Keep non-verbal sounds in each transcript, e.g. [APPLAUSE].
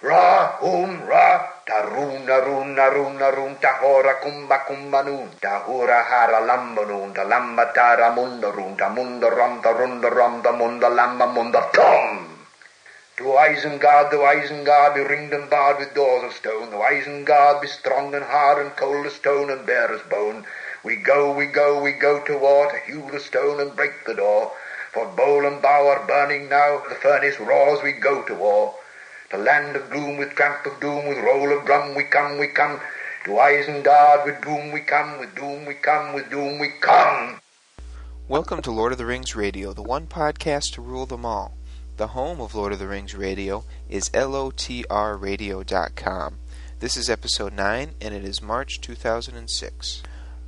Ra, um, ra, taruna, runa, runa, run, tahora, kumba, kumba, nun, tahura, hara, lamba, nun, da lamba, tara, munda, run, da munda, runda, ram, da munda, lamba, munda, tom. To Isengard, to Isengard, be ringed and barred with doors of stone. To Isengard, be strong and hard and cold as stone and bare as bone. We go, we go, we go to war to hew the stone and break the door. For bowl and bow are burning now, the furnace roars, we go to war. To land of gloom with tramp of doom, with roll of drum, we come, we come. To Isengard, with doom we come, with doom we come, with doom we come. Welcome to Lord of the Rings Radio, the one podcast to rule them all. The home of Lord of the Rings Radio is lotrradio.com. This is episode 9, and it is March 2006.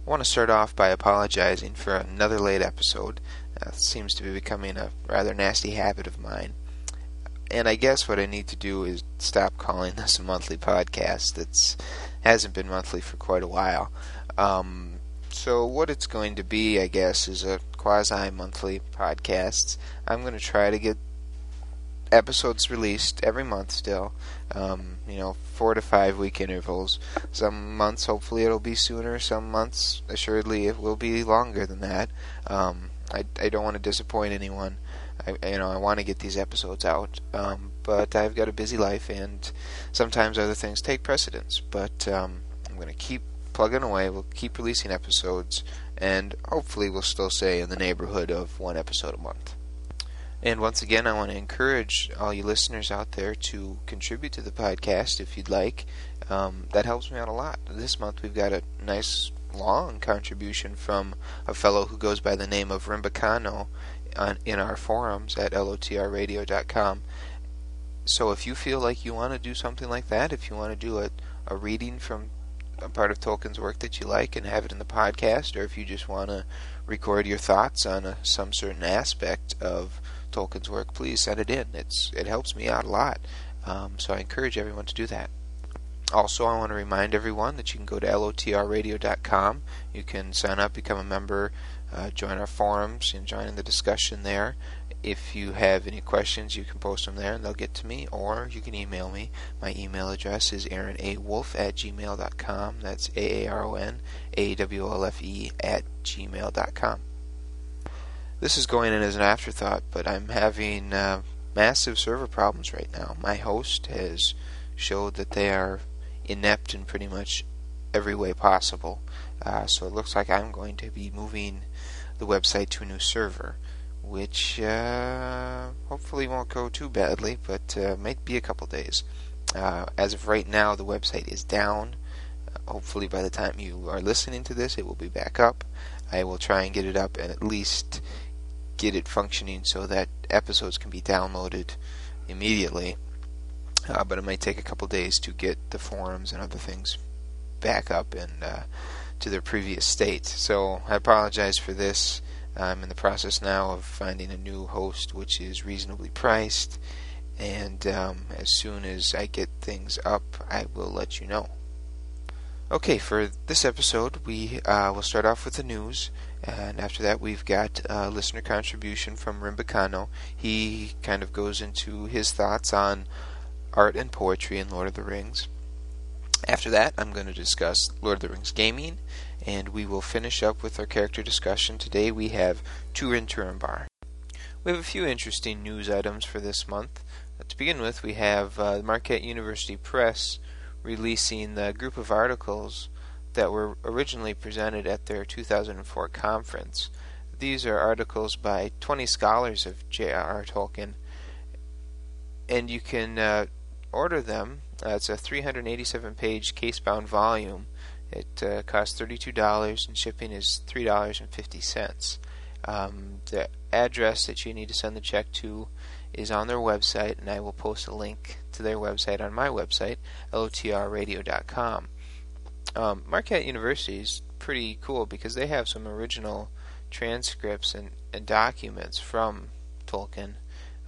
I want to start off by apologizing for another late episode. Uh, seems to be becoming a rather nasty habit of mine. And I guess what I need to do is stop calling [LAUGHS] this a monthly podcast. It's hasn't been monthly for quite a while. Um, so what it's going to be, I guess, is a quasi-monthly podcast. I'm going to try to get episodes released every month still. Um, you know, four to five week intervals. Some months, hopefully, it'll be sooner. Some months, assuredly, it will be longer than that. Um, I, I don't want to disappoint anyone. I, you know, I want to get these episodes out, um, but I've got a busy life, and sometimes other things take precedence. But um, I'm going to keep plugging away. We'll keep releasing episodes, and hopefully, we'll still stay in the neighborhood of one episode a month. And once again, I want to encourage all you listeners out there to contribute to the podcast if you'd like. Um, that helps me out a lot. This month we've got a nice long contribution from a fellow who goes by the name of Rimbacano on, in our forums at lotrradio.com. So if you feel like you want to do something like that, if you want to do a, a reading from a part of Tolkien's work that you like and have it in the podcast, or if you just want to record your thoughts on a, some certain aspect of Tolkien's work, please send it in. It's it helps me out a lot. Um, so I encourage everyone to do that. Also, I want to remind everyone that you can go to lotrradio.com. You can sign up, become a member, uh, join our forums, and join in the discussion there. If you have any questions, you can post them there and they'll get to me, or you can email me. My email address is aaronawolfe at gmail.com. That's A A R O N A W L F E at gmail.com. This is going in as an afterthought, but I'm having uh, massive server problems right now. My host has showed that they are inept in pretty much every way possible. Uh, so it looks like I'm going to be moving the website to a new server, which uh, hopefully won't go too badly, but uh, might be a couple days. Uh, as of right now, the website is down. hopefully, by the time you are listening to this, it will be back up. I will try and get it up and at least get it functioning so that episodes can be downloaded immediately. Uh, but it might take a couple days to get the forums and other things back up and uh, to their previous state. So I apologize for this. I'm in the process now of finding a new host which is reasonably priced, and um, as soon as I get things up, I will let you know. Okay, for this episode, we uh, will start off with the news. And after that, we've got a listener contribution from Rimbacano. He kind of goes into his thoughts on art and poetry in Lord of the Rings. After that, I'm going to discuss Lord of the Rings gaming, and we will finish up with our character discussion. Today we have Turin Turambar. We have a few interesting news items for this month. Uh, to begin with, we have uh, Marquette University Press releasing a group of articles that were originally presented at their 2004 conference. These are articles by 20 scholars of J.R.R. Tolkien, and you can uh, order them. Uh, it's a 387 page case bound volume. It uh, costs $32 and shipping is $3.50. Um, the address that you need to send the check to is on their website, and I will post a link to their website on my website, lotrradio.com. Um, Marquette University is pretty cool because they have some original transcripts and, and documents from Tolkien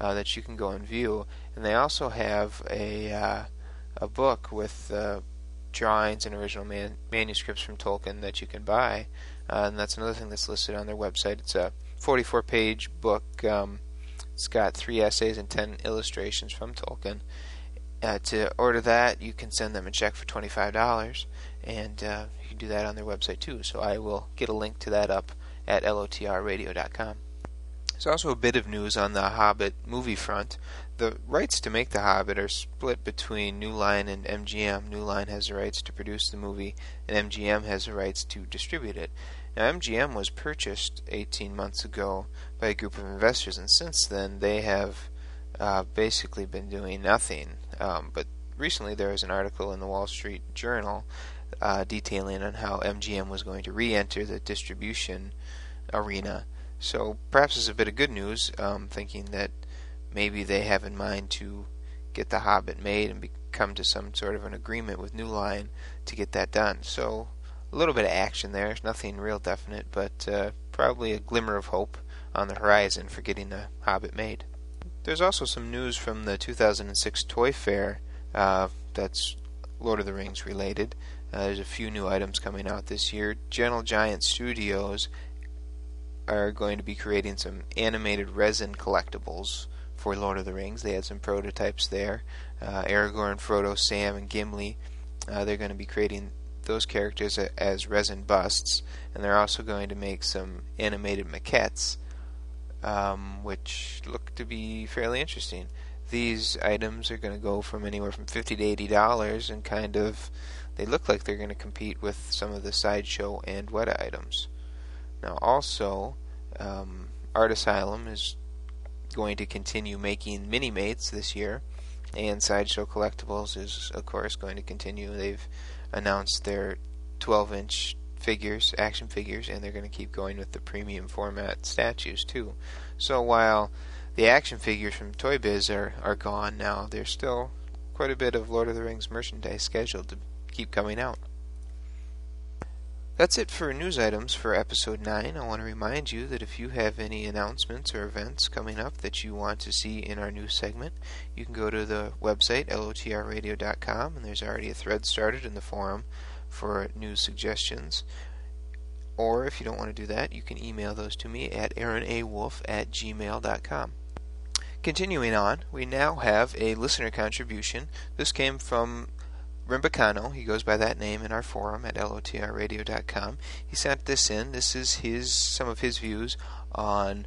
uh, that you can go and view, and they also have a uh, a book with uh, drawings and original man- manuscripts from Tolkien that you can buy, uh, and that's another thing that's listed on their website. It's a 44-page book. Um, it's got three essays and ten illustrations from Tolkien, Uh, to order that, you can send them a check for $25, and uh, you can do that on their website too. So I will get a link to that up at lotrradio.com. There's also a bit of news on the Hobbit movie front. The rights to make The Hobbit are split between New Line and MGM. New Line has the rights to produce the movie, and MGM has the rights to distribute it. Now, MGM was purchased 18 months ago by a group of investors, and since then they have uh, basically been doing nothing. Um, but recently there was an article in the Wall Street Journal uh, detailing on how MGM was going to re-enter the distribution arena. So perhaps it's a bit of good news, um, thinking that maybe they have in mind to get The Hobbit made and be, come to some sort of an agreement with New Line to get that done. So a little bit of action there, nothing real definite, but uh, probably a glimmer of hope on the horizon for getting The Hobbit made. There's also some news from the 2006 Toy Fair uh, that's Lord of the Rings related. Uh, there's a few new items coming out this year. Gentle Giant Studios are going to be creating some animated resin collectibles for Lord of the Rings. They had some prototypes there. Uh, Aragorn, Frodo, Sam, and Gimli. Uh, they're going to be creating those characters as resin busts, and they're also going to make some animated maquettes, um, which look to be fairly interesting. These items are going to go from anywhere from fifty to eighty dollars, and kind of they look like they're going to compete with some of the sideshow and Weta items. Now, also, um, Art Asylum is going to continue making Minimates this year, and Sideshow Collectibles is, of course, going to continue. They've announced their 12 inch figures, action figures, and they're going to keep going with the premium format statues too. So while the action figures from Toy Biz are, are gone now, there's still quite a bit of Lord of the Rings merchandise scheduled to keep coming out. That's it for news items for episode 9. I want to remind you that if you have any announcements or events coming up that you want to see in our news segment, you can go to the website, lotrradio.com, and there's already a thread started in the forum for news suggestions. Or if you don't want to do that, you can email those to me at aaronawolf at gmail.com. Continuing on, we now have a listener contribution. This came from Rimbicano, he goes by that name in our forum at lotrradio.com. He sent this in. This is his some of his views on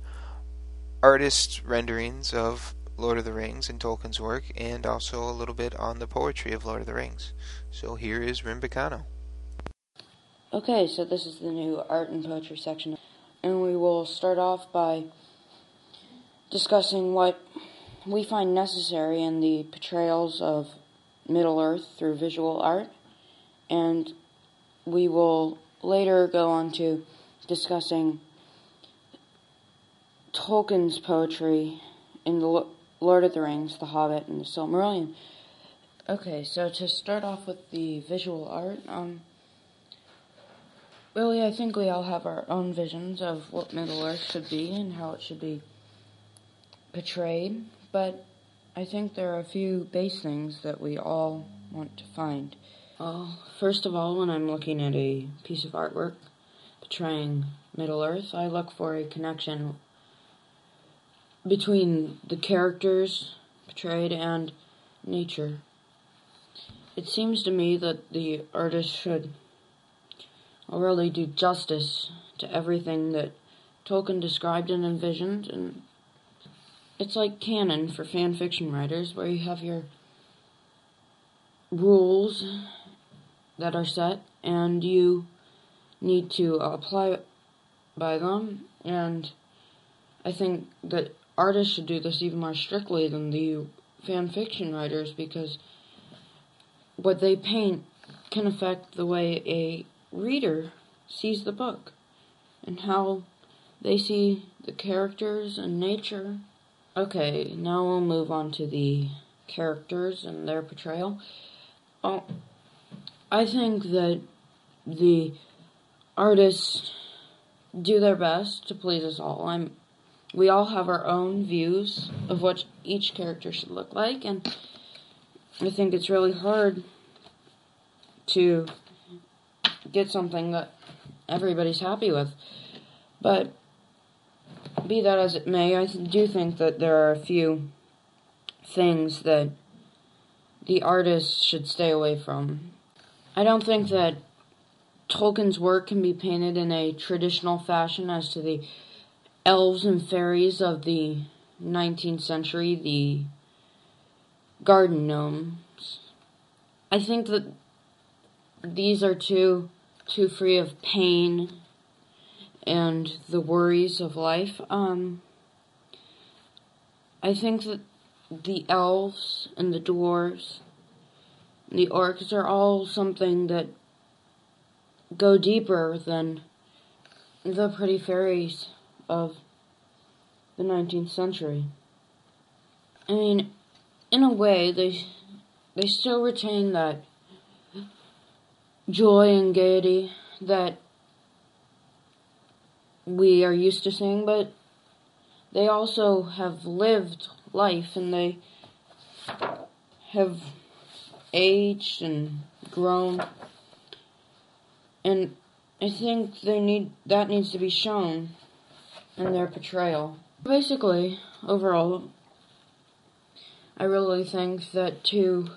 artist renderings of Lord of the Rings and Tolkien's work, and also a little bit on the poetry of Lord of the Rings. So here is Rimbicano. Okay, so this is the new art and poetry section, and we will start off by discussing what we find necessary in the portrayals of Middle Earth through visual art, and we will later go on to discussing Tolkien's poetry in the Lord of the Rings, The Hobbit, and The Silmarillion. Okay, so to start off with the visual art, um, really, I think we all have our own visions of what Middle Earth should be and how it should be portrayed, but I think there are a few base things that we all want to find. Uh, first of all, when I'm looking at a piece of artwork portraying Middle Earth, I look for a connection between the characters portrayed and nature. It seems to me that the artist should really do justice to everything that Tolkien described and envisioned and it's like canon for fan fiction writers where you have your rules that are set and you need to apply by them. And I think that artists should do this even more strictly than the fan fiction writers because what they paint can affect the way a reader sees the book and how they see the characters and nature Okay, now we'll move on to the characters and their portrayal. Oh, I think that the artists do their best to please us all. I'm we all have our own views of what each character should look like and I think it's really hard to get something that everybody's happy with. But be that as it may, I do think that there are a few things that the artist should stay away from. I don't think that Tolkien's work can be painted in a traditional fashion as to the elves and fairies of the 19th century, the garden gnomes. I think that these are too too free of pain and the worries of life. Um, I think that the elves and the dwarves, and the orcs are all something that go deeper than the pretty fairies of the 19th century. I mean, in a way, they they still retain that joy and gaiety that we are used to seeing, but they also have lived life and they have aged and grown. And I think they need that needs to be shown in their portrayal. Basically, overall, I really think that to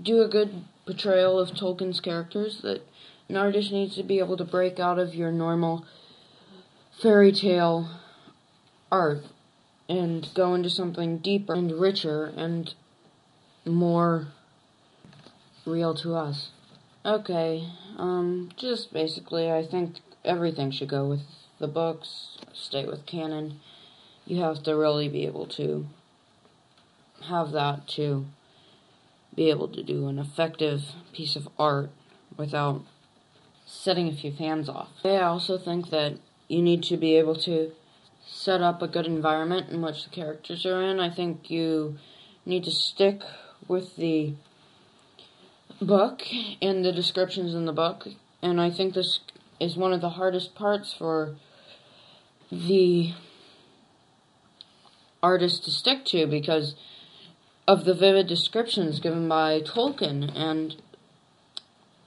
do a good portrayal of Tolkien's characters, that an artist needs to be able to break out of your normal fairy tale art and go into something deeper and richer and more real to us. Okay, um, just basically, I think everything should go with the books, stay with canon. You have to really be able to have that to be able to do an effective piece of art without setting a few fans off. I also think that you need to be able to set up a good environment in which the characters are in. I think you need to stick with the book and the descriptions in the book. And I think this is one of the hardest parts for the artist to stick to because of the vivid descriptions given by Tolkien, and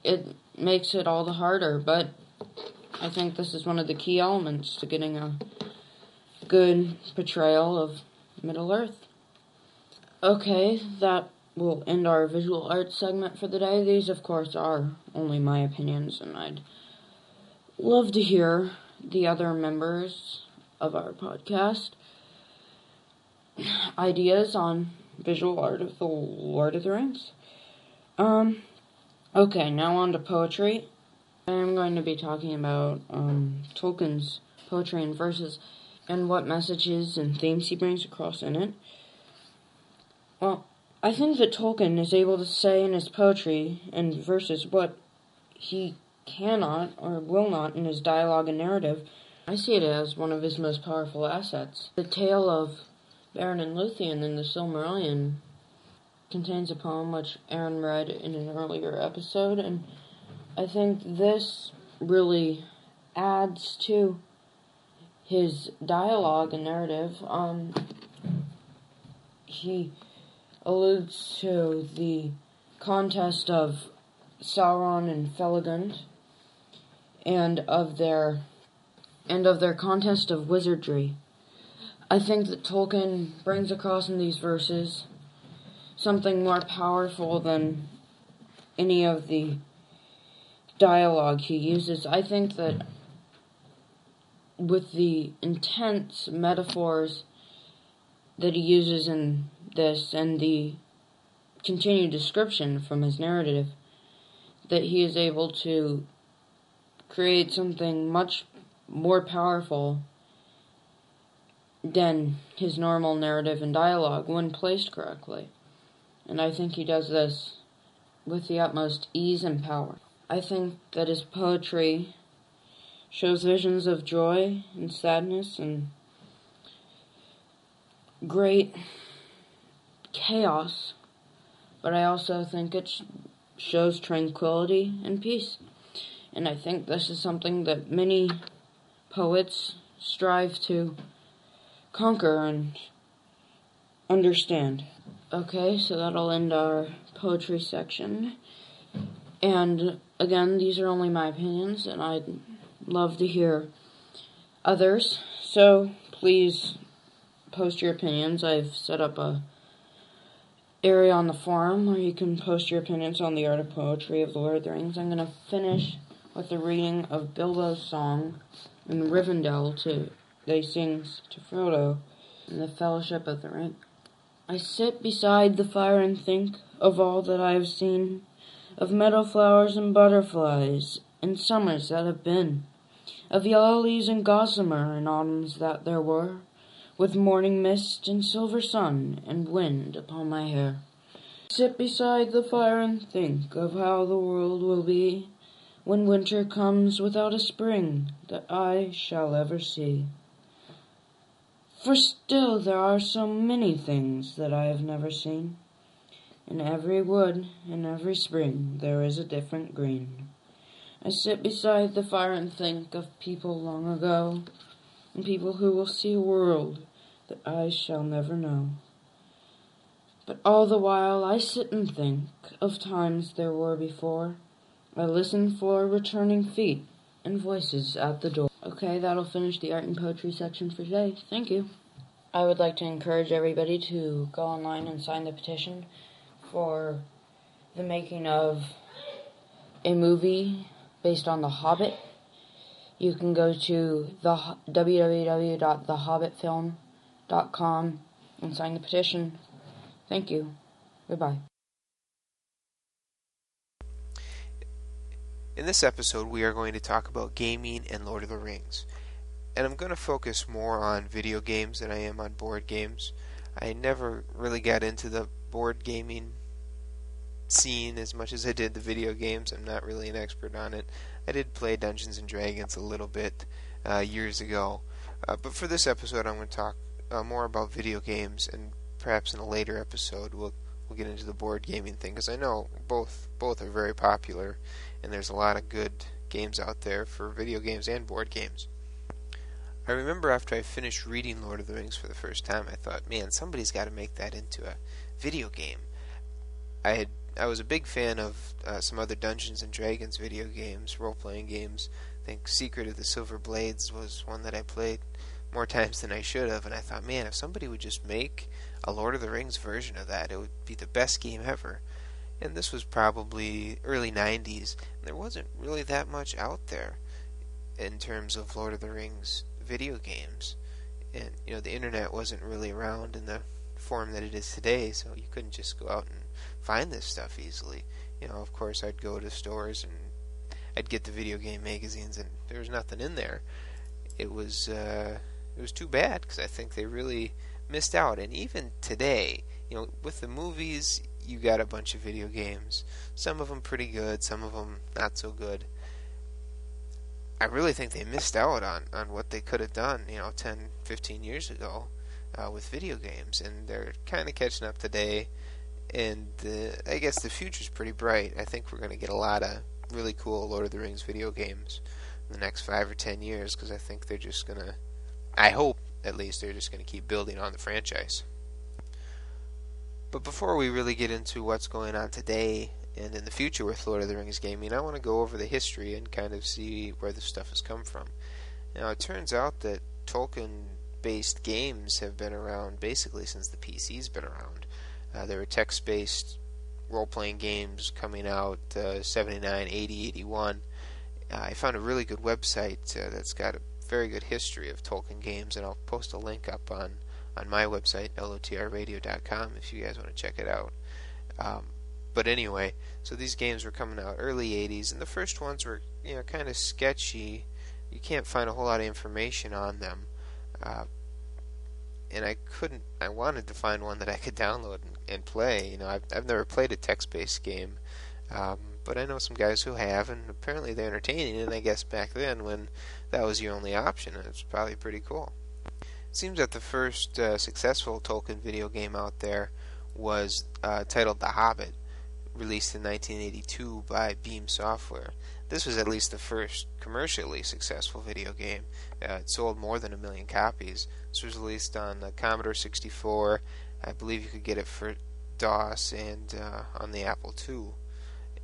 it makes it all the harder. But I think this is one of the key elements to getting a good portrayal of Middle Earth. Okay, that will end our visual arts segment for the day. These, of course, are only my opinions, and I'd love to hear the other members of our podcast [SIGHS] ideas on visual art of the Lord of the Rings. Um, okay, now on to poetry. I'm going to be talking about um, Tolkien's poetry and verses and what messages and themes he brings across in it. Well, I think that Tolkien is able to say in his poetry and verses what he cannot or will not in his dialogue and narrative. I see it as one of his most powerful assets. The tale of Beren and Luthien in the Silmarillion contains a poem which Aaron read in an earlier episode, and I think this really adds to his dialogue and narrative. Um, he alludes to the contest of Sauron and Felagund, and of their and of their contest of wizardry. I think that Tolkien brings across in these verses something more powerful than any of the dialogue he uses. I think that with the intense metaphors that he uses in this and the continued description from his narrative, that he is able to create something much more powerful than his normal narrative and dialogue when placed correctly. And I think he does this with the utmost ease and power. I think that his poetry shows visions of joy and sadness and great chaos, but I also think it shows tranquility and peace. And I think this is something that many poets strive to conquer and understand. Okay, so that'll end our poetry section. And again, these are only my opinions, and I'd love to hear others. So please post your opinions. I've set up a area on the forum where you can post your opinions on the art of poetry of the Lord of the Rings. I'm to finish with the reading of Bilbo's song in Rivendell to they sings to Frodo in the Fellowship of the Ring. I sit beside the fire and think of all that I have seen, of meadow flowers and butterflies, and summers that have been, of yellow leaves and gossamer and autumns that there were, with morning mist and silver sun and wind upon my hair. Sit beside the fire and think of how the world will be when winter comes without a spring that I shall ever see. For still there are so many things that I have never seen. In every wood, in every spring, there is a different green. I sit beside the fire and think of people long ago, and people who will see a world that I shall never know. But all the while I sit and think of times there were before. I listen for returning feet and voices at the door. Okay, that'll finish the art and poetry section for today. Thank you. I would like to encourage everybody to go online and sign the petition for the making of a movie based on The Hobbit. You can go to the www.thehobbitfilm.com and sign the petition. Thank you. Goodbye. In this episode, we are going to talk about gaming and Lord of the Rings. And I'm going to focus more on video games than I am on board games. I never really got into the board gaming scene as much as I did the video games. I'm not really an expert on it. I did play Dungeons and Dragons a little bit uh, years ago. Uh, but for this episode, I'm going to talk uh, more about video games, and perhaps in a later episode, we'll we'll get into the board gaming thing because I know both both are very popular, and there's a lot of good games out there for video games and board games. I remember after I finished reading Lord of the Rings for the first time, I thought, man, somebody's got to make that into a video game. I had I was a big fan of uh, some other Dungeons and Dragons video games, role playing games. I think Secret of the Silver Blades was one that I played more times than I should have, and I thought, man, if somebody would just make a Lord of the Rings version of that, it would be the best game ever. And this was probably early 90s, and there wasn't really that much out there in terms of Lord of the Rings video games. And, you know, the internet wasn't really around in the form that it is today, so you couldn't just go out and find this stuff easily. You know, of course, I'd go to stores and I'd get the video game magazines, and there was nothing in there. It was uh, it was too bad because I think they really missed out. And even today, you know, with the movies, you got a bunch of video games. Some of them pretty good, some of them not so good. I really think they missed out on, on what they could have done, you know, 10, 15 years ago uh, with video games, and they're kind of catching up today. And uh, I guess the future's pretty bright. I think we're going to get a lot of really cool Lord of the Rings video games in the next five or ten years because I think they're just going to, I hope at least, they're just going to keep building on the franchise. But before we really get into what's going on today and in the future with Lord of the Rings gaming, I want to go over the history and kind of see where this stuff has come from. Now, it turns out that Tolkien based games have been around basically since the PC's been around. Uh, there were text based role playing games coming out uh, 79, 80, 81. Uh, I found a really good website uh, that's got a very good history of Tolkien games, and I'll post a link up on, on my website, lotrradio.com, if you guys want to check it out. Um, but anyway, so these games were coming out early 80s, and the first ones were you know kind of sketchy. You can't find a whole lot of information on them. Uh, and I couldn't. I wanted to find one that I could download and, and play. You know, I've I've never played a text-based game, um, but I know some guys who have, and apparently they're entertaining. And I guess back then, when that was your only option, it's probably pretty cool. It seems that the first uh, successful Tolkien video game out there was uh, titled The Hobbit released in 1982 by Beam Software. This was at least the first commercially successful video game. Uh, it sold more than a million copies. This was released on the Commodore 64. I believe you could get it for DOS and uh, on the Apple II.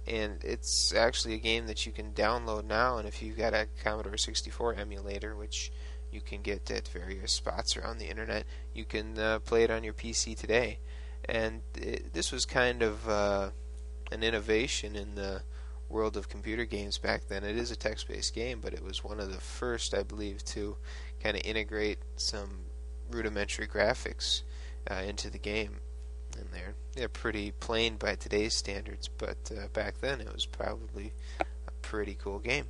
And it's actually a game that you can download now. And if you've got a Commodore 64 emulator, which you can get at various spots around the internet, you can uh, play it on your PC today. and it, this was kind of uh, an innovation in the world of computer games back then. It is a text-based game, but it was one of the first, I believe, to kind of integrate some rudimentary graphics uh, into the game. And they're they're pretty plain by today's standards, but uh, back then it was probably a pretty cool game.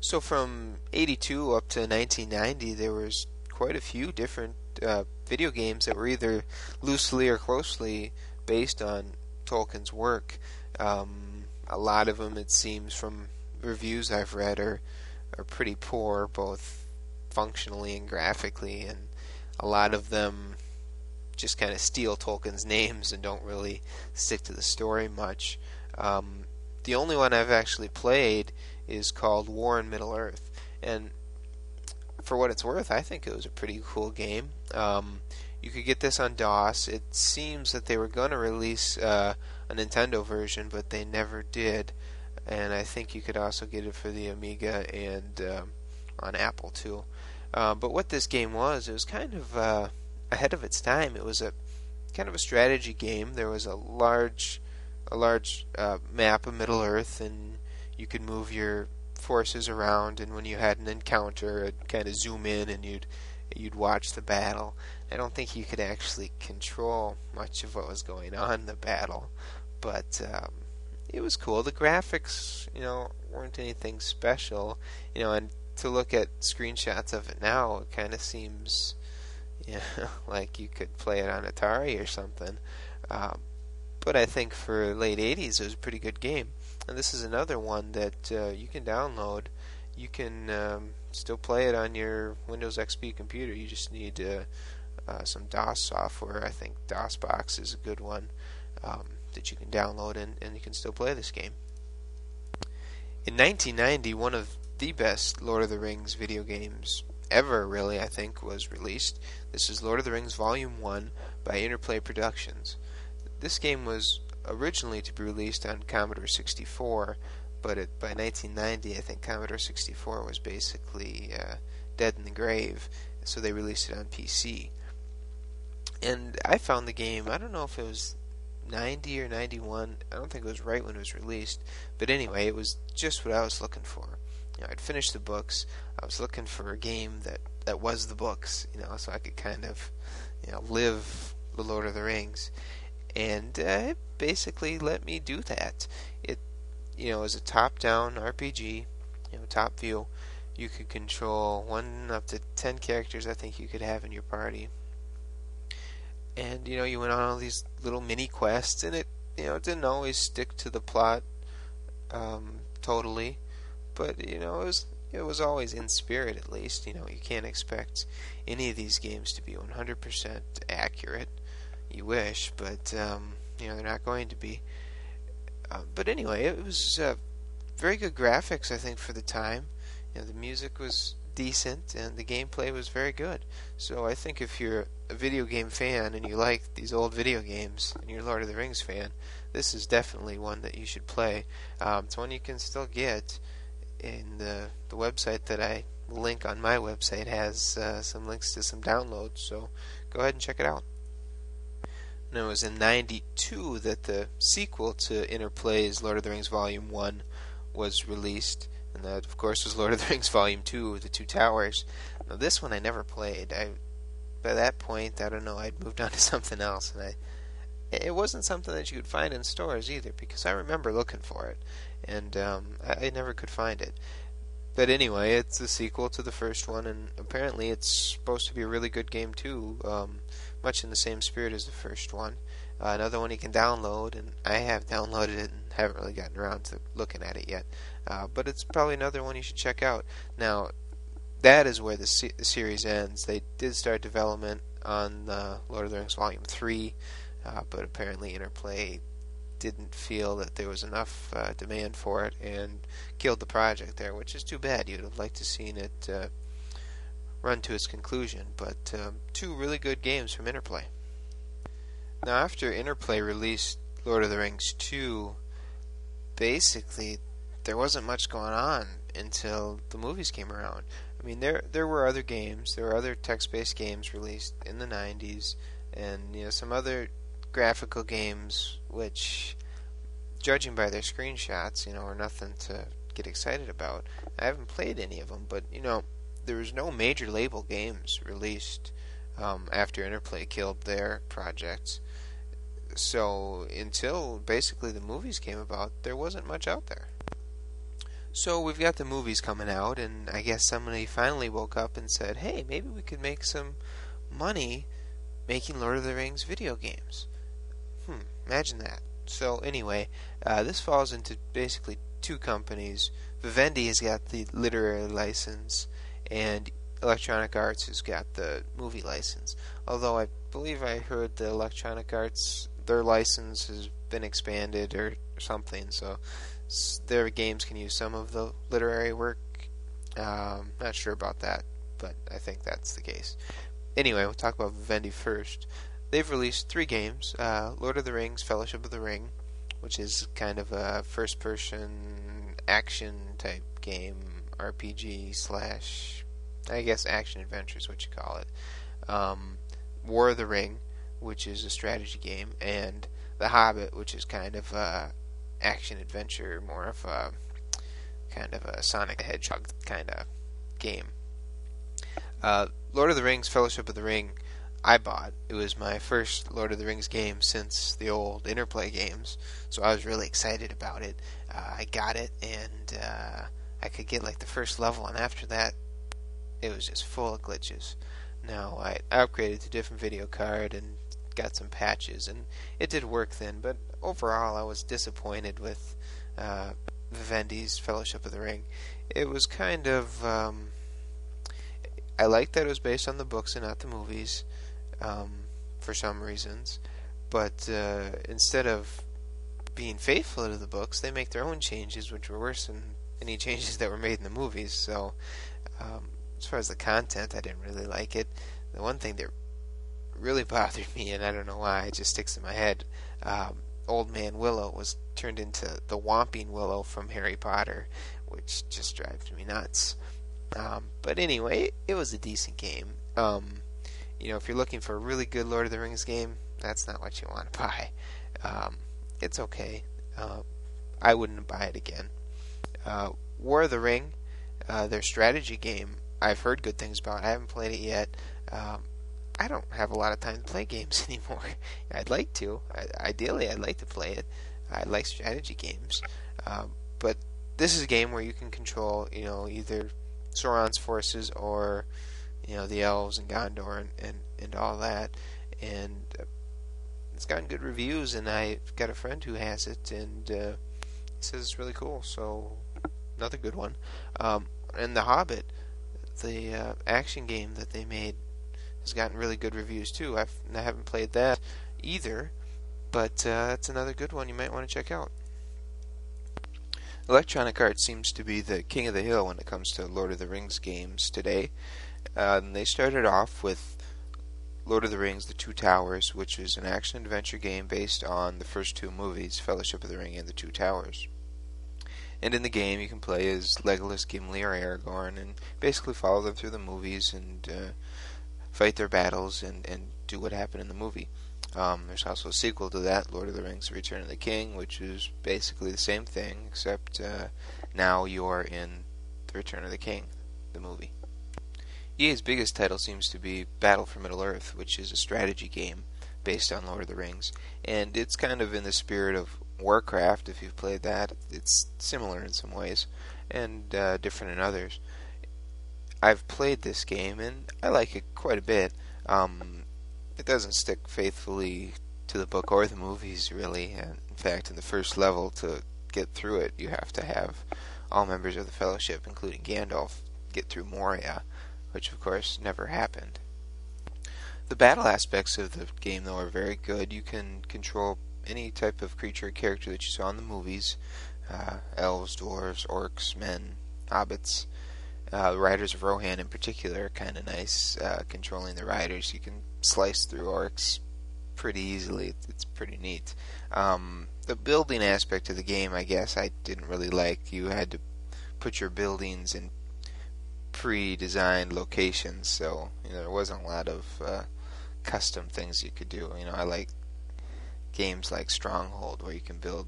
So from 82 up to 1990, there was quite a few different uh, video games that were either loosely or closely based on Tolkien's work. Um, a lot of them, it seems, from reviews I've read, are are pretty poor, both functionally and graphically, and a lot of them just kind of steal Tolkien's [LAUGHS] names and don't really stick to the story much. Um, the only one I've actually played is called War in Middle Earth, and for what it's worth, I think it was a pretty cool game. Um, you could get this on DOS. It seems that they were going to release uh, a Nintendo version, but they never did. And I think you could also get it for the Amiga and um, on Apple too. Uh, but what this game was, it was kind of uh, ahead of its time. It was a kind of a strategy game. There was a large, a large uh, map of Middle Earth, and you could move your forces around. And when you had an encounter, it'd kind of zoom in, and you'd you'd watch the battle. I don't think you could actually control much of what was going on in the battle, but um, it was cool. The graphics, you know, weren't anything special, you know, and to look at screenshots of it now, it kind of seems [LAUGHS] yeah, like you could play it on Atari or something. Um, but I think for late 80s, it was a pretty good game. And this is another one that uh, you can download. You can um, still play it on your Windows XP computer. You just need uh, uh, some DOS software. I think DOSBox is a good one um, that you can download and, and you can still play this game. In 1990, one of the best Lord of the Rings video games ever, really, I think, was released. This is Lord of the Rings Volume 1 by Interplay Productions. This game was originally to be released on Commodore 64, but it, by 1990, I think Commodore 64 was basically uh, dead in the grave, so they released it on PC. And I found the game, I don't know if it was 90 or 91, I don't think it was right when it was released, but anyway, it was just what I was looking for you know, I'd finished the books. I was looking for a game that that was the books, you know, so I could kind of, you know, live the Lord of the Rings, and uh, it basically let me do that. It, you know, was a top-down RPG, you know, top view. You could control one up to ten characters. I think you could have in your party, and you know, you went on all these little mini quests, and it, you know, it didn't always stick to the plot um, totally but you know it was it was always in spirit at least. You know you can't expect any of these games to be 100% accurate. You wish, but um, you know they're not going to be. Uh, but anyway, it was uh, very good graphics I think for the time. You know the music was decent and the gameplay was very good. So I think if you're a video game fan and you like these old video games and you're Lord of the Rings fan, this is definitely one that you should play. Um, it's one you can still get in the the website that I link on my website has uh, some links to some downloads, so go ahead and check it out. And it was in '92 that the sequel to Interplay's Lord of the Rings Volume One was released, and that, of course, was Lord of the Rings Volume Two, The Two Towers. Now, this one I never played. I by that point, I don't know, I'd moved on [LAUGHS] to something else, and I it wasn't something that you could find in stores either because I remember looking for it and um, I, I never could find it. But anyway, it's a sequel to the first one, and apparently it's supposed to be a really good game too, um, much in the same spirit as the first one. Uh, another one you can download, and I have downloaded it and haven't really gotten around to looking at it yet. Uh, but it's probably another one you should check out. Now, that is where the, se- the series ends. They did start development on uh, Lord of the Rings Volume 3, uh, but apparently Interplay didn't feel that there was enough uh, demand for it and killed the project there, which is too bad. You'd have liked to seen it uh, run to its conclusion. But um, two really good games from Interplay. Now, after Interplay released Lord of the Rings 2, basically there wasn't much going on until the movies came around. I mean, there there were other games, there were other text-based games released in the 90s, and you know some other graphical games, which, judging by their screenshots, you know, are nothing to get excited about. I haven't played any of them, but you know, there was no major label games released um, after Interplay killed their projects. So until basically the movies came about, there wasn't much out there. So we've got the movies coming out, and I guess somebody finally woke up and said, "Hey, maybe we could make some money making Lord of the Rings video games." Hmm, imagine that. So anyway, uh, this falls into basically two companies. Vivendi has got the literary license, and Electronic Arts has got the movie license. Although I believe I heard the Electronic Arts their license has been expanded or something, so their games can use some of the literary work. Um, not sure about that, but I think that's the case. Anyway, we'll talk about Vivendi first. They've released three games: uh, Lord of the Rings, Fellowship of the Ring, which is kind of a first-person action type game, RPG slash, I guess, action adventure is what you call it. Um, War of the Ring, which is a strategy game, and The Hobbit, which is kind of a action adventure, more of a kind of a Sonic the Hedgehog kind of game. Uh, Lord of the Rings: Fellowship of the Ring, I bought. It was my first Lord of the Rings game since the old Interplay games, so I was really excited about it. Uh, I got it, and uh, I could get like the first level, and after that, it was just full of glitches. Now I upgraded to a different video card and got some patches, and it did work then. But overall, I was disappointed with uh, Vivendi's Fellowship of the Ring. It was kind of um, I liked that it was based on the books and not the movies, um, for some reasons. But uh, instead of being faithful to the books, they make their own changes, which were worse than any [LAUGHS] changes that were made in the movies. So, um, as far as the content, I didn't really like it. The one thing that really bothered me, and I don't know why, it just sticks in my head. Um, Old Man Willow was turned into the Whomping Willow from Harry Potter, which just drives me nuts. Um, but anyway, it was a decent game. Um, you know, if you're looking for a really good Lord of the Rings game, that's not what you want to buy. Um, it's okay. Uh, I wouldn't buy it again. Uh, War of the Ring, uh, their strategy game, I've heard good things about. I haven't played it yet. Um, I don't have a lot of time to play games [LAUGHS] anymore. I'd like to. I, ideally, I'd like to play it. I like strategy games, um, but this is a game where you can control, you know, either Sauron's forces or you know the elves and Gondor and and, and all that, and uh, it's gotten good reviews. And I've got a friend who has it, and uh, he says it's really cool. So another good one. Um, and The Hobbit, the uh, action game that they made has gotten really good reviews too. I've, I haven't played that either, but uh, that's another good one you might want to check out. Electronic Arts seems to be the king of the hill when it comes to Lord of the Rings games today. Uh, they started off with Lord of the Rings: The Two Towers, which is an action adventure game based on the first two movies, Fellowship of the Ring and The Two Towers. And in the game, you can play as Legolas, Gimli, or Aragorn, and basically follow them through the movies and uh, fight their battles and, and do what happened in the movie. Um, there's also a sequel to that, Lord of the Rings: Return of the King, which is basically the same thing, except uh, now you're in The Return of the King, the movie. EA's biggest title seems to be Battle for Middle Earth, which is a strategy game based on Lord of the Rings, and it's kind of in the spirit of Warcraft. If you've played that, it's similar in some ways and uh, different in others. I've played this game and I like it quite a bit. Um, it doesn't stick faithfully to the book or the movies, really. And in fact, in the first level, to get through it, you have to have all members of the Fellowship, including Gandalf, get through Moria, which of course never happened. The battle aspects of the game, though, are very good. You can control any type of creature or character that you saw in the movies uh, elves, dwarves, orcs, men, hobbits. Uh, Riders of Rohan, in particular, are kind of nice. Uh, controlling the riders, you can slice through orcs pretty easily. It's pretty neat. Um, the building aspect of the game, I guess, I didn't really like. You had to put your buildings in pre-designed locations, so you know there wasn't a lot of uh, custom things you could do. You know, I like games like Stronghold, where you can build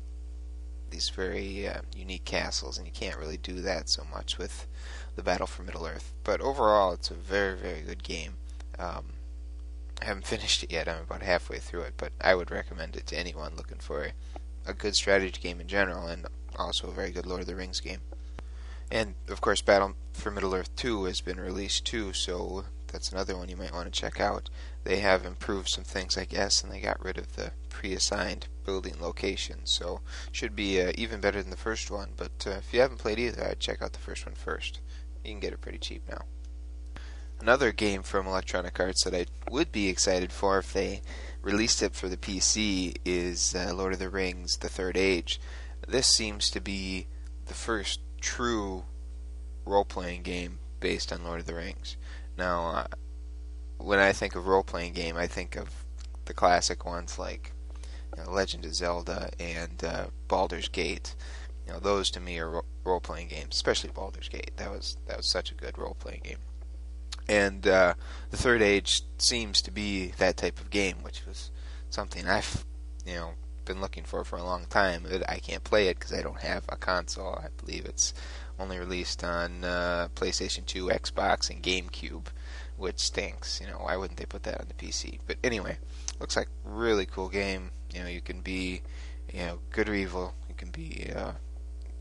these very uh, unique castles, and you can't really do that so much with the Battle for Middle Earth. But overall, it's a very, very good game. Um, I haven't [LAUGHS] finished it yet. I'm about halfway through it, but I would recommend it to anyone looking for a, a good strategy game in general, and also a very good Lord of the Rings game. And of course, Battle for Middle Earth 2 has been released too, so that's another one you might want to check out. They have improved some things, I guess, and they got rid of the pre-assigned building locations, so should be uh, even better than the first one. But uh, if you haven't played either, I'd check out the first one first. You can get it pretty cheap now. Another game from Electronic Arts that I would be excited for if they released it for the PC is uh, Lord of the Rings: The Third Age. This seems to be the first true role-playing game based on Lord of the Rings. Now, uh, when I think of role-playing game, I think of the classic ones like you know, Legend of Zelda and uh, Baldur's Gate. You know, those to me are ro- role-playing games, especially Baldur's Gate. That was that was such a good role-playing game. And uh, the Third Age seems to be that type of game, which was something I've you know been looking for for a long time. But I can't play it because I don't have a console. I believe it's only released on uh, PlayStation 2, Xbox, and GameCube, which stinks. You know, why wouldn't they put that on the PC? But anyway, looks like really cool game. You know, you can be, you know, good or evil. You can be uh,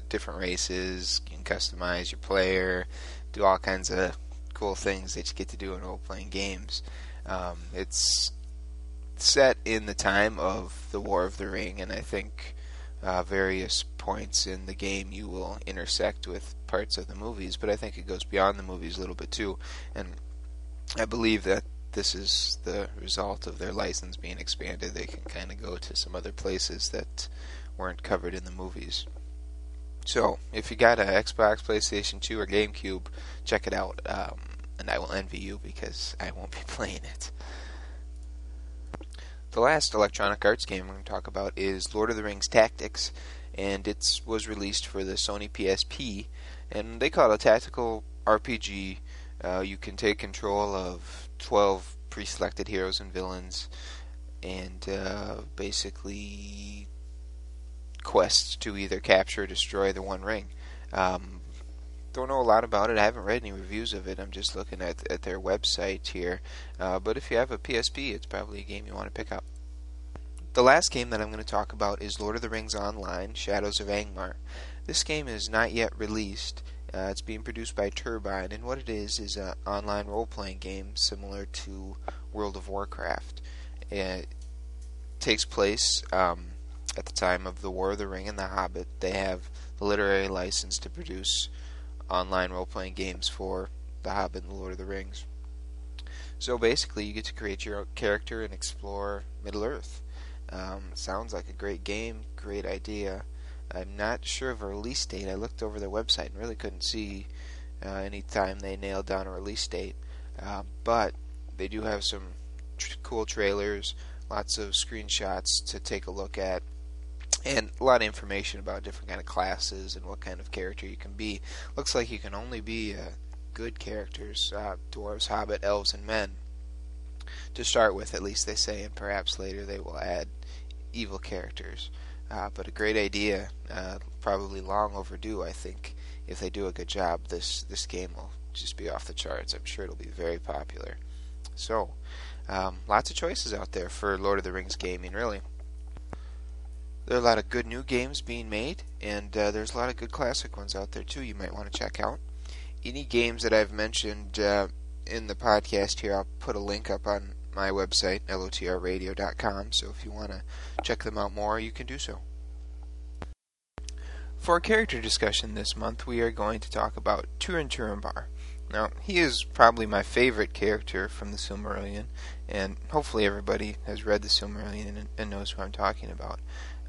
different races. You can customize your player, do all kinds of cool things that you get to do in role-playing games. Um, it's set in the time of the War of the Ring, and I think uh, various points in the game you will intersect with parts of the movies, but I think it goes beyond the movies a little bit too. And I believe that this is the result of their license being expanded. They can kind of go to some other places that weren't covered in the movies. So, if you got an Xbox, PlayStation 2, or GameCube, check it out. Um, and I will envy you because I won't be [LAUGHS] playing it. The last Electronic Arts game we're going to talk about is Lord of the Rings Tactics, and it was released for the Sony PSP, and they call it a tactical RPG. Uh, you can take control of 12 pre-selected heroes and villains, and uh, basically quests to either capture or destroy the One Ring. Um, don't know a lot about it. I haven't read any reviews of it. I'm just looking at at their website here. Uh, but if you have a PSP, it's probably a game you want to pick up. The last game that I'm going to talk about is Lord of the Rings Online: Shadows of Angmar. This game is not yet released. Uh, it's being produced by Turbine, and what it is is an online role-playing game similar to World of Warcraft. It takes place um, at the time of the War of the Ring and the Hobbit. They have the literary license to produce online role playing games for The Hobbit and The Lord of the Rings. So basically, you get to create your character and explore Middle Earth. Um, sounds like a great game, great idea. I'm not sure of a release date. I looked over their website and really couldn't see uh, any time they nailed down a release date. Uh, but they do have some tr- cool trailers, lots of screenshots to take a look at and a lot of information about different kind of classes and what kind of character you can be. Looks like you can only be uh, good characters: uh, dwarves, hobbit, elves, and men. To start with, at least they say, and perhaps later they will add evil characters. Uh, but a great idea, uh, probably long overdue. I think if they do a good job, this this game will just be off the charts. I'm sure it'll be very popular. So, um, lots of choices out there for Lord of the Rings gaming, really. There are a lot of good new games being made, and uh, there's a lot of good classic ones out there too. You might want to check out. Any games that I've mentioned uh, in the podcast here, I'll put a link up on my website, lotrradio.com. So if you want to check them out more, you can do so. For our character discussion this month, we are going to talk about Turin Turambar. Now, he is probably my favorite character from the Silmarillion, and hopefully everybody has read the Silmarillion and knows who I'm talking about.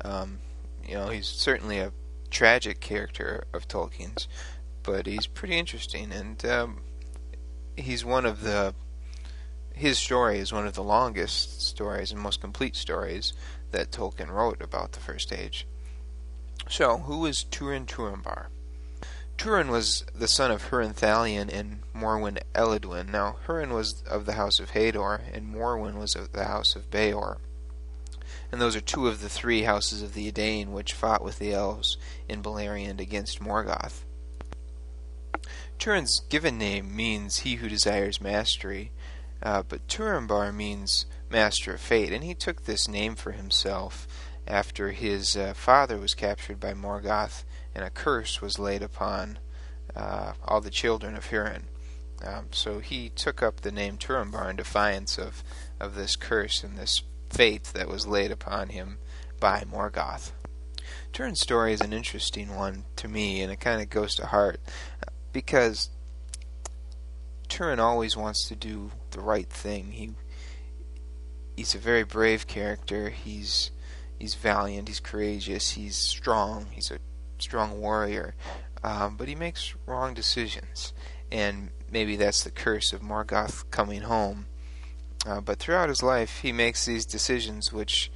Um, you know, he's certainly a tragic character of Tolkien's, but he's pretty interesting, and um, he's one of the. His story is one of the longest stories and most complete stories that Tolkien wrote about the First Age. So, who was Turin Turambar? Turin was the son of Hurin Thalion and Morwen Eledhwen. Now, Hurin was of the house of Hador, and Morwen was of the house of Beor. And those are two of the three houses of the Edain which fought with the elves in Beleriand against Morgoth. Turin's given name means he who desires mastery, uh, but Turambar means master of fate, and he took this name for himself after his uh, father was captured by Morgoth and a curse was laid upon uh, all the children of Hurin. Um, so he took up the name Turambar in defiance of, of this curse and this fate that was laid upon him by Morgoth. Turin's story is an interesting one to me, and it kind of goes to heart because Turin always wants to do the right thing. He he's a very brave character. He's he's valiant. He's courageous. He's strong. He's a strong warrior. Um, but he makes wrong decisions, and maybe that's the curse of Morgoth coming home. Uh, but throughout his life, he makes these decisions which,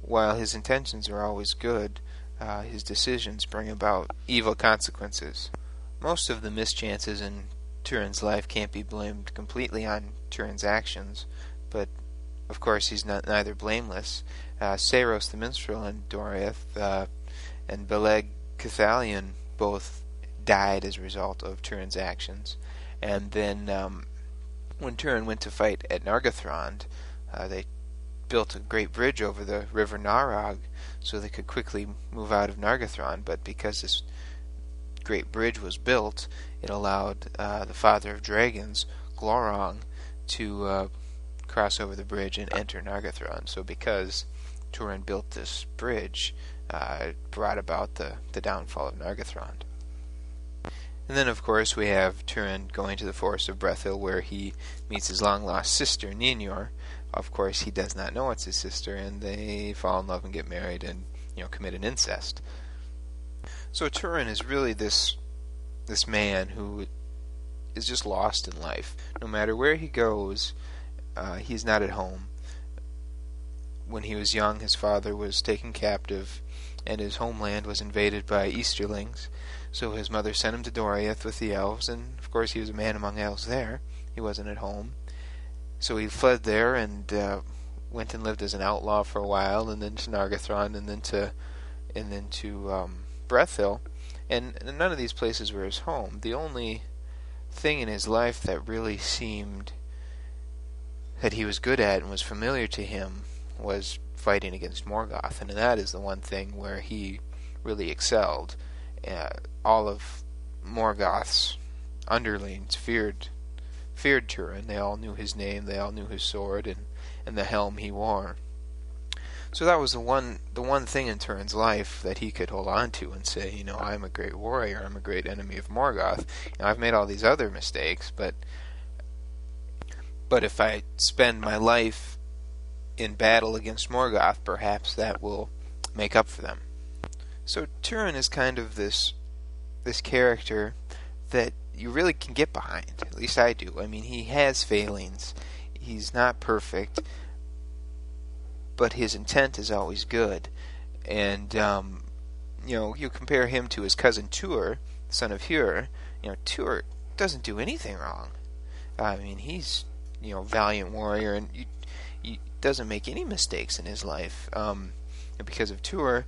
while his intentions are always good, uh, his decisions bring about evil consequences. Most of the mischances in Turin's life can't be blamed completely on Turin's actions, but of course he's not neither blameless. Uh, Saeros the minstrel and Doriath uh, and Beleg Cathalion both died as a result of Turin's actions. And then um, when Turin went to fight at Nargothrond, uh, they built a great bridge over the river Narog so they could quickly move out of Nargothrond. But because this great bridge was built, it allowed uh, the father of dragons, Glaurung, to uh, cross over the bridge and enter Nargothrond. So because Turin built this bridge, uh, it brought about the, the downfall of Nargothrond. And then, of course, we have Turin going to the forest of Brethil, where he meets his long lost sister, Nienor. Of course, he does not know it's his sister, and they fall in love and get married and you know commit an incest. So Turin is really this this man who is just lost in life. No matter where he goes, uh, he's not at home. When he was young, his father was taken captive, and his homeland was invaded by Easterlings. So his mother sent him to Doriath with the elves, and of course he was a man among elves there. He wasn't at home. So he fled there and uh, went and lived as an outlaw for a while, and then to Nargothrond, and then to and then to um, Brethil, and none of these places were his home. The only thing in his life that really seemed that he was good at and was familiar to him was fighting against Morgoth, and that is the one thing where he really excelled. Uh, all of Morgoth's underlings feared feared Turin. They all knew his name. They all knew his sword and, and the helm he wore. So that was the one the one thing in Turin's life that he could hold on to and say, you know, I'm a great warrior, I'm a great enemy of Morgoth. You know, I've made all these other mistakes, but but if I spend my life in battle against Morgoth, perhaps that will make up for them. So Turin is kind of this this character that you really can get behind. At least I do. I mean, he has failings. He's not perfect, but his intent is always good. And um, you know, you compare him to his cousin Tuor, son of Huor. You know, Tuor doesn't do anything wrong. I mean, he's you know valiant warrior, and he doesn't make any mistakes in his life. Um, because of Tuor,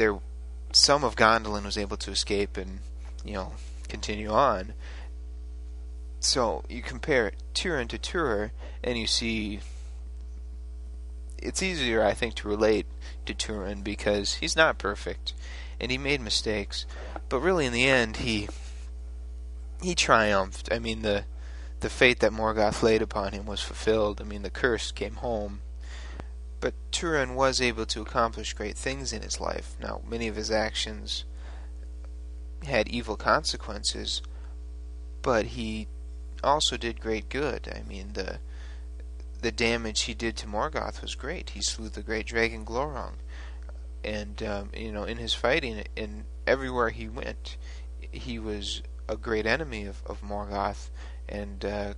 there some of Gondolin was able to escape and you know continue on. So you compare Turin to Tuor, and you see it's easier, I think, to relate to Turin because he's not perfect and he made mistakes, but really in the end he he triumphed. I mean the the fate that Morgoth laid upon him was fulfilled. I mean the curse came home. But Turin was able to accomplish great things in his life. Now, many of his actions had evil consequences, but he also did great good. I mean the the damage he did to Morgoth was great. He slew the great dragon Glaurung, and um, you know, in his fighting, in everywhere he went, he was a great enemy of, of Morgoth, and uh,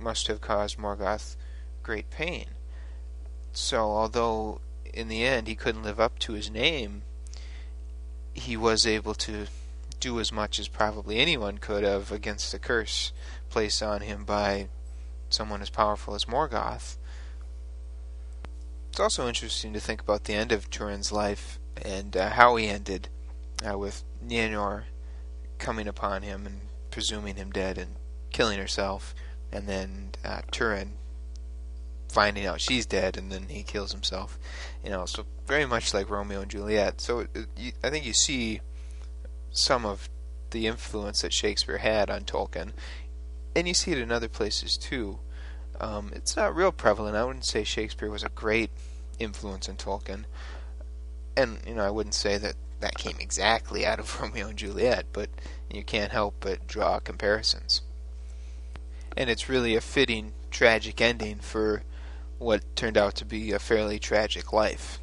must have caused Morgoth great pain. So, although in the end he couldn't live up to his name, he was able to do as much as probably anyone could have against the curse placed on him by someone as powerful as Morgoth. It's also interesting to think about the end of Turin's life and uh, how he ended, uh, with Nienor coming upon him and presuming him dead and killing herself, and then uh, Turin finding out she's dead and then he kills himself. You know, so very much like Romeo and Juliet. So it, you, I think you see some of the influence that Shakespeare had on Tolkien, and you see it in other places too. Um, it's not real prevalent. I wouldn't say Shakespeare was a great influence in Tolkien, and you know I wouldn't say that that came exactly out of [LAUGHS] Romeo and Juliet, but you can't help but draw comparisons. And it's really a fitting tragic ending for what turned out to be a fairly tragic life.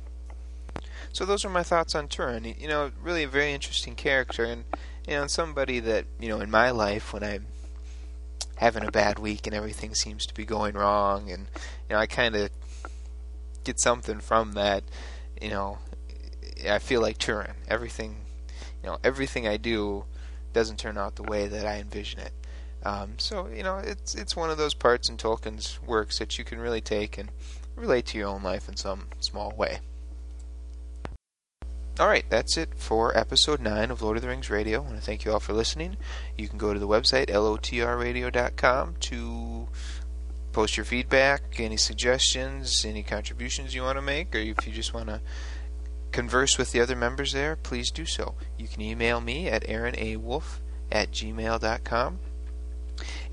So those are my thoughts on Turin. You know, really a very interesting character, and you know, somebody that you know in my life when I'm having a bad week and everything seems to be going wrong, and you know, I kind of get something from that. You know, I feel like Turin. Everything, you know, everything I do doesn't turn out the way that I envision it. Um, so you know, it's it's one of those parts in Tolkien's works that you can really take and relate to your own life in some small way. Alright, that's it for episode 9 of Lord of the Rings Radio. I want to thank you all for listening. You can go to the website, lotrradio.com, to post your feedback, any suggestions, any contributions you want to make, or if you just want to converse with the other members there, please do so. You can email me at aaronawolf at gmail.com.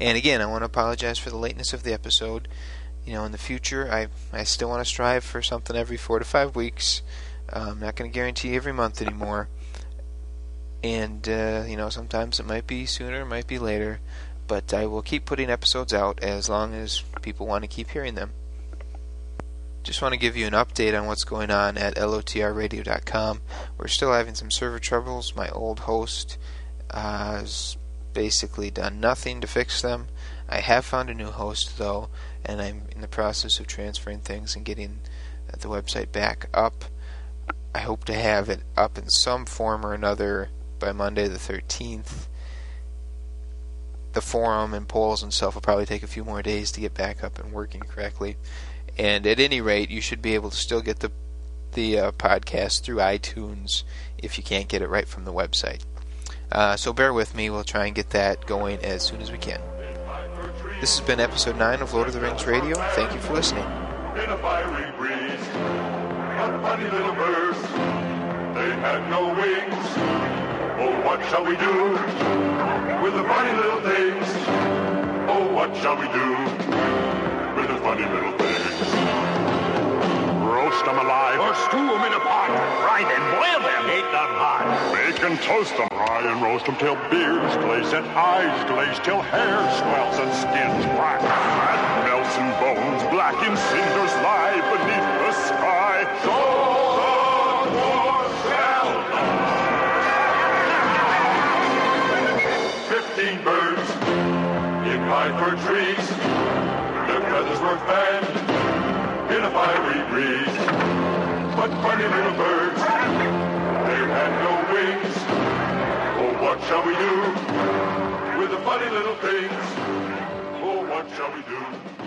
And again, I want to apologize for the lateness of the episode. You know, in the future, I, I still want to strive for something every four to five weeks. Uh, I'm not going to guarantee every month anymore. And, uh, you know, sometimes it might be sooner, it might be later. But I will keep putting episodes out as long as people want to keep hearing them. Just want to give you an update on what's going on at lotrradio.com. We're still having some server troubles. My old host uh, has basically done nothing to fix them. I have found a new host, though, and I'm in the process of transferring things and getting the website back up. I hope to have it up in some form or another by Monday the 13th. The forum and polls and stuff will probably take a few more days to get back up and working correctly. And at any rate, you should be able to still get the the uh, podcast through iTunes if you can't get it right from the website. Uh, so bear with me; we'll try and get that going as soon as we can. This has been episode nine of Lord of the Rings Radio. Thank you for listening. in a fiery breeze. A funny little birds, they had no wings. Oh, what shall we do with the funny little things? Oh, what shall we do with the funny little things? Roast them alive or stew them in a pot. Fry them, boil them, eat them hot. Bake and toast them, fry and roast them till beards glaze and eyes glaze till hair swells and skins black. Fat melts and bones black in cinders lie beneath the sky. So the dwarfs shall. Fifteen birds in high fir trees. Their feathers were fanned in a fiery breeze. But funny little birds, they had no wings. Oh, what shall we do with the funny little things? Oh, what shall we do?